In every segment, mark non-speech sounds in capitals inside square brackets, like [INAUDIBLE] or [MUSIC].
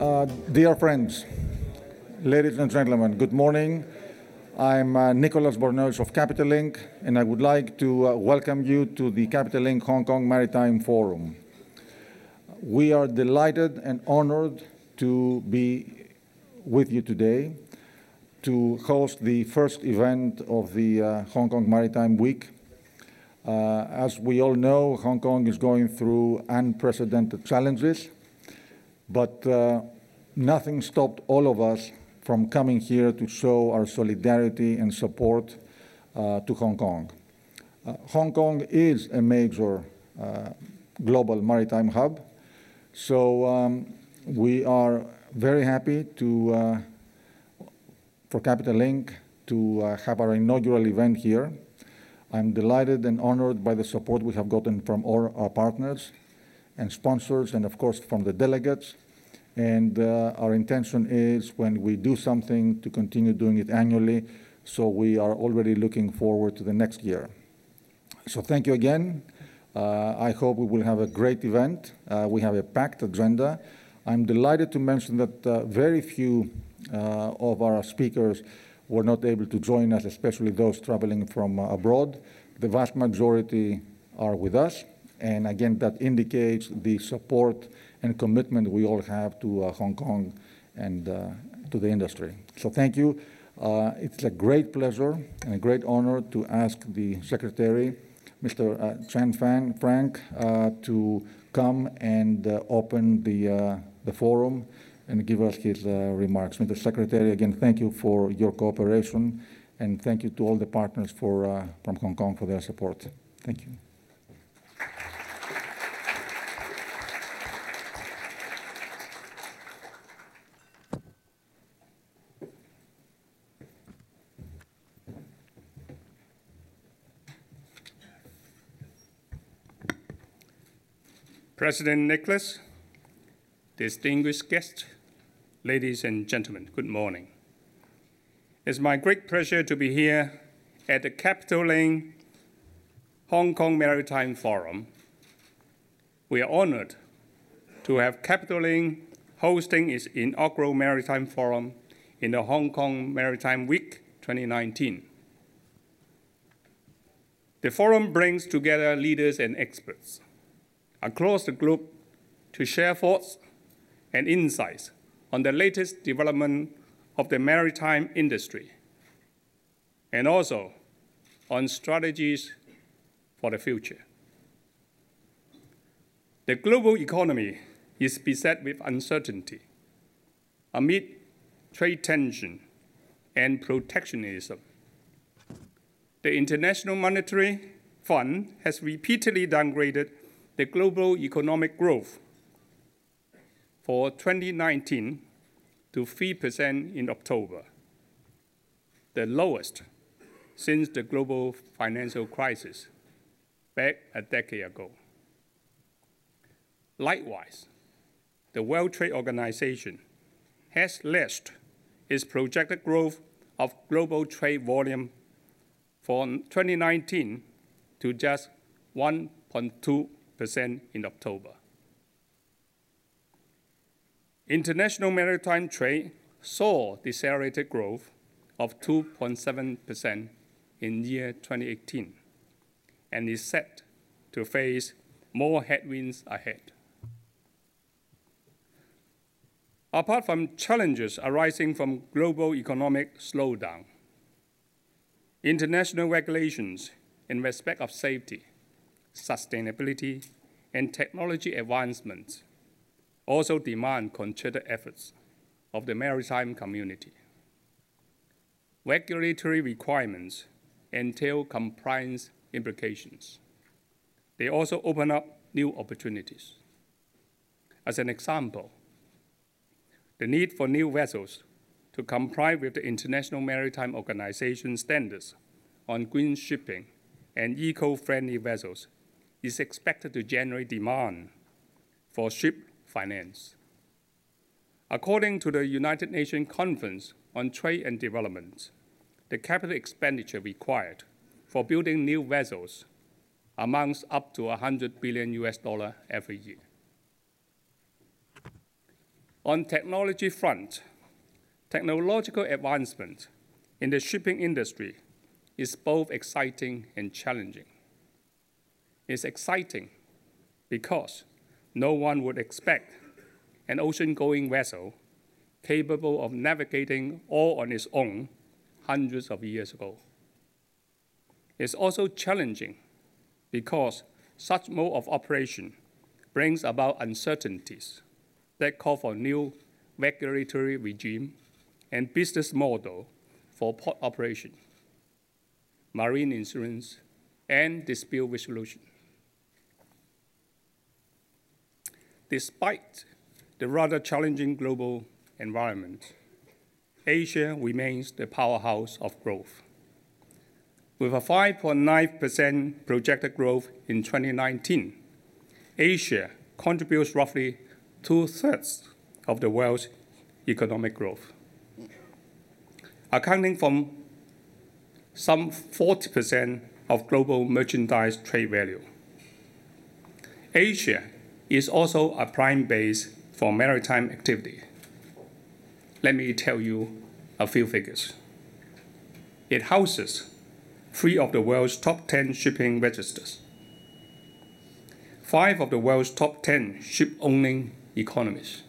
Uh, dear friends, ladies and gentlemen, good morning. I'm uh, Nicholas Bornozis of Capital Link, and I would like to uh, welcome you to the Capital Link Hong Kong Maritime Forum. We are delighted and honored to be with you today to host the first event of the uh, Hong Kong Maritime Week. Uh, as we all know, Hong Kong is going through unprecedented challenges, but uh, nothing stopped all of us from coming here to show our solidarity and support uh, to Hong Kong. Uh, Hong Kong is a major uh, global maritime hub, so um, we are very happy to, uh, for Capital Link to uh, have our inaugural event here. I'm delighted and honored by the support we have gotten from all our partners and sponsors, and of course from the delegates. And uh, our intention is when we do something to continue doing it annually. So we are already looking forward to the next year. So thank you again. Uh, I hope we will have a great event. Uh, we have a packed agenda. I'm delighted to mention that uh, very few uh, of our speakers were not able to join us, especially those traveling from uh, abroad. The vast majority are with us. And again, that indicates the support and commitment we all have to uh, Hong Kong and uh, to the industry. So thank you. Uh, it's a great pleasure and a great honor to ask the Secretary, Mr. Uh, Chan Fan Frank, uh, to come and uh, open the, the forum and give us his remarks. Mr. Secretary, again, thank you for your cooperation and thank you to all the partners for, from Hong Kong for their support. Thank you. President Nicholas, distinguished guests, ladies and gentlemen, good morning. It's my great pleasure to be here at the Capital Link Hong Kong Maritime Forum. We are honored to have Capital Link hosting its inaugural Maritime Forum in the Hong Kong Maritime Week 2019. The forum brings together leaders and experts across the globe to share thoughts and insights on the latest development of the maritime industry and also on strategies for the future. The global economy is beset with uncertainty amid trade tension and protectionism. The International Monetary Fund has repeatedly downgraded the global economic growth for 2019 to 3% in October, the lowest since the global financial crisis back a decade ago. Likewise, the World Trade Organization has slashed its projected growth of global trade volume for 2019 to just 1.2 percent in October. International maritime trade saw decelerated growth of 2.7% in year 2018 and is set to face more headwinds ahead. Apart from challenges arising from global economic slowdown, international regulations in respect of safety sustainability, and technology advancements also demand concerted efforts of the maritime community. Regulatory requirements entail compliance implications. They also open up new opportunities. As an example, the need for new vessels to comply with the International Maritime Organization standards on green shipping and eco-friendly vessels is expected to generate demand for ship finance. According to the United Nations Conference on Trade and Development, the capital expenditure required for building new vessels amounts up to 100 billion US dollar every year. On technology front, technological advancement in the shipping industry is both exciting and challenging. It's exciting because no one would expect an ocean-going vessel capable of navigating all on its own hundreds of years ago. It's also challenging because such mode of operation brings about uncertainties that call for new regulatory regime and business model for port operation, marine insurance, and dispute resolution. Despite the rather challenging global environment, Asia remains the powerhouse of growth. With a 5.9% projected growth in 2019, Asia contributes roughly two-thirds of the world's economic growth, accounting for some 40% of global merchandise trade value. Asia is also a prime base for maritime activity. Let me tell you a few figures. It houses three of the world's top 10 shipping registers, five of the world's top 10 ship-owning economies,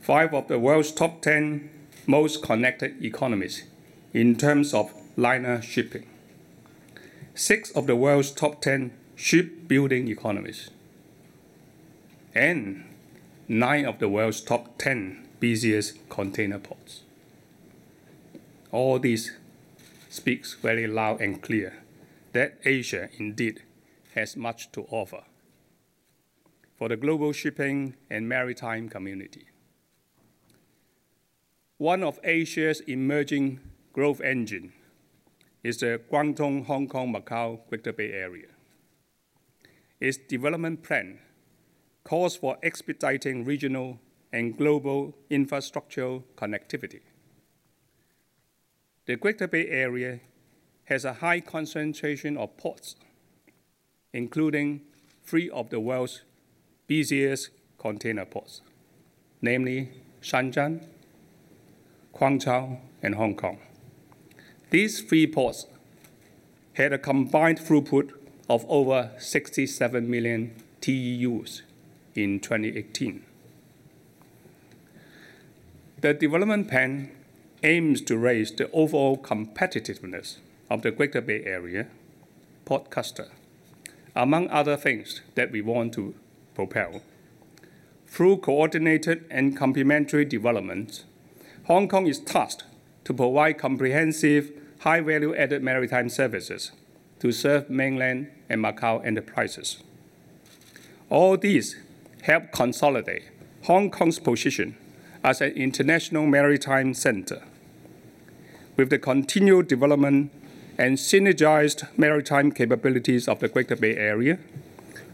five of the world's top 10 most connected economies in terms of liner shipping, six of the world's top 10 shipbuilding economies, and nine of the world's top 10 busiest container ports. All this speaks very loud and clear that Asia indeed has much to offer for the global shipping and maritime community. One of Asia's emerging growth engine is the Guangdong, Hong Kong, Macau Greater Bay Area. Its development plan calls for expediting regional and global infrastructural connectivity. The Greater Bay Area has a high concentration of ports, including three of the world's busiest container ports, namely Shenzhen, Guangzhou, and Hong Kong. These three ports had a combined throughput of over 67 million TEUs in 2018. The development plan aims to raise the overall competitiveness of the Greater Bay Area port cluster, among other things that we want to propel. Through coordinated and complementary development, Hong Kong is tasked to provide comprehensive, high value added maritime services to serve mainland and Macau enterprises. All these help consolidate Hong Kong's position as an international maritime center. With the continued development and synergized maritime capabilities of the Greater Bay Area,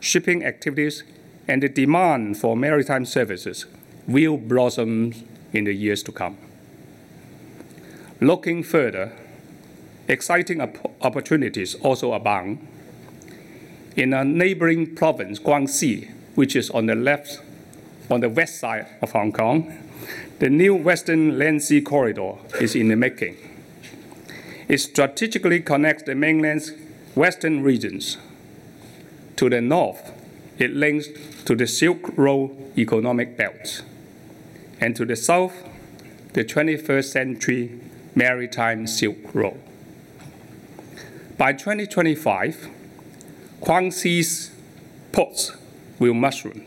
shipping activities and the demand for maritime services will blossom in the years to come. Looking further, exciting opportunities also abound. In a neighboring province, Guangxi, which is on the left, on the west side of Hong Kong, the new Western Land Sea Corridor is in the making. It strategically connects the mainland's western regions. To the north, it links to the Silk Road economic belt. And to the south, the 21st century maritime Silk Road. By 2025, Guangxi's ports will mushroom.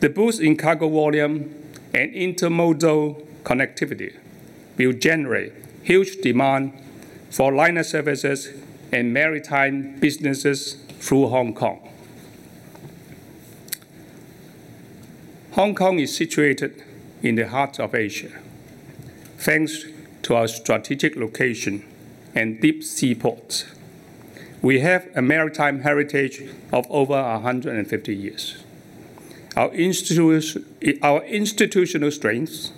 The boost in cargo volume and intermodal connectivity will generate huge demand for liner services and maritime businesses through Hong Kong. Hong Kong is situated in the heart of Asia, thanks to our strategic location and deep sea ports. We have a maritime heritage of over 150 years. Our, institu our institutional strengths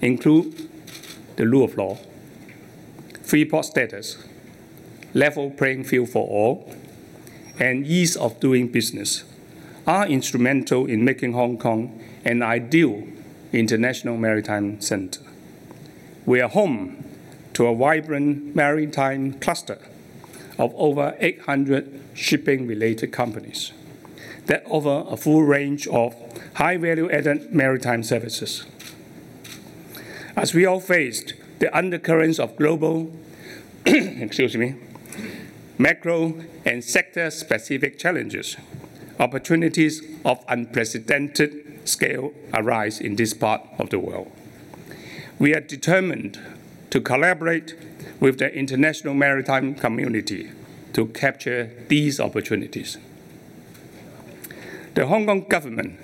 include the rule of law, free port status, level playing field for all, and ease of doing business are instrumental in making Hong Kong an ideal international maritime center. We are home to a vibrant maritime cluster of over 800 shipping related companies that offer a full range of high value added maritime services. As we all faced the undercurrents of global, [CLEARS THROAT] excuse me, macro and sector specific challenges, opportunities of unprecedented scale arise in this part of the world. We are determined to collaborate with the international maritime community to capture these opportunities. The Hong Kong government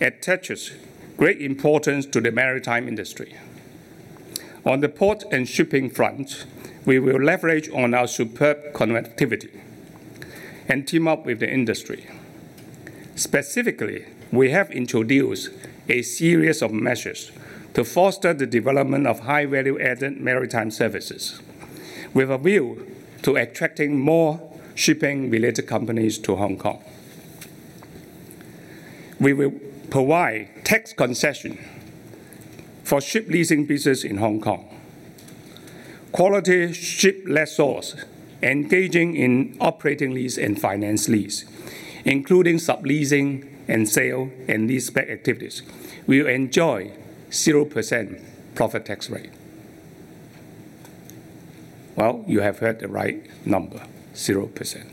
attaches great importance to the maritime industry. On the port and shipping front, we will leverage on our superb connectivity and team up with the industry. Specifically, we have introduced a series of measures to foster the development of high value added maritime services with a view to attracting more shipping related companies to Hong Kong. We will provide tax concession for ship leasing business in Hong Kong. Quality ship lessors engaging in operating lease and finance lease, including subleasing and sale and leaseback activities, will enjoy 0% profit tax rate. Well, you have heard the right number, 0%.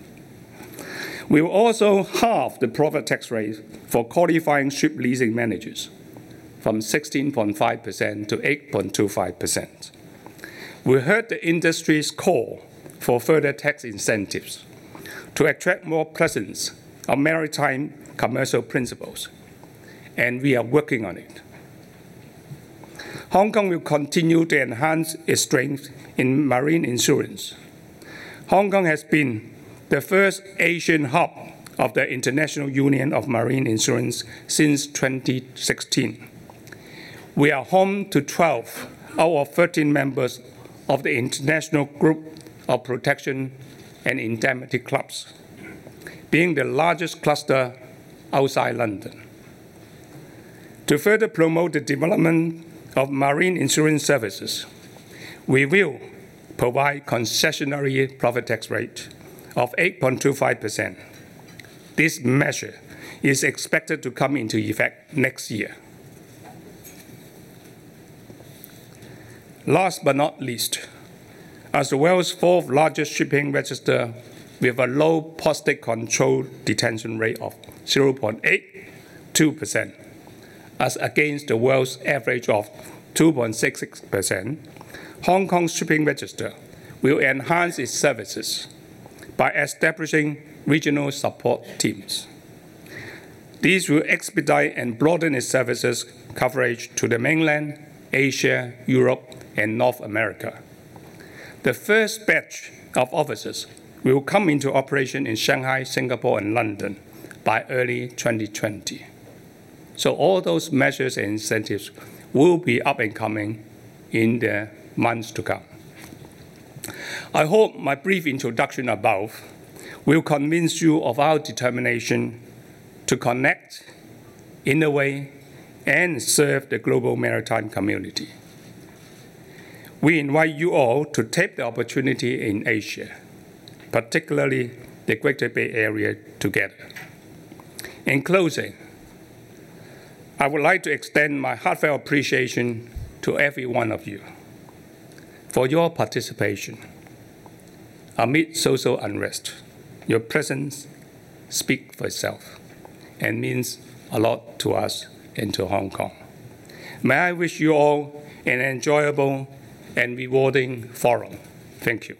We will also halve the profit tax rate for qualifying ship leasing managers from 16.5% to 8.25%. We heard the industry's call for further tax incentives to attract more presence of maritime commercial principals, and we are working on it. Hong Kong will continue to enhance its strength in marine insurance. Hong Kong has been the first Asian hub of the International Union of Marine Insurance since 2016. We are home to 12 out of 13 members of the International Group of Protection and Indemnity Clubs, being the largest cluster outside London. To further promote the development of marine insurance services, we will provide concessionary profit tax rate of 8.25%. This measure is expected to come into effect next year. Last but not least, as the world's fourth largest shipping register with a low port state control detention rate of 0.82%, as against the world's average of 2.66%, Hong Kong's shipping register will enhance its services by establishing regional support teams. These will expedite and broaden its services coverage to the mainland, Asia, Europe, and North America. The first batch of officers will come into operation in Shanghai, Singapore, and London by early 2020. So all those measures and incentives will be up and coming in the months to come. I hope my brief introduction above will convince you of our determination to connect, innovate, and serve the global maritime community. We invite you all to take the opportunity in Asia, particularly the Greater Bay Area, together. In closing, I would like to extend my heartfelt appreciation to every one of you for your participation amid social unrest. Your presence speaks for itself and means a lot to us and to Hong Kong. May I wish you all an enjoyable and rewarding forum. Thank you.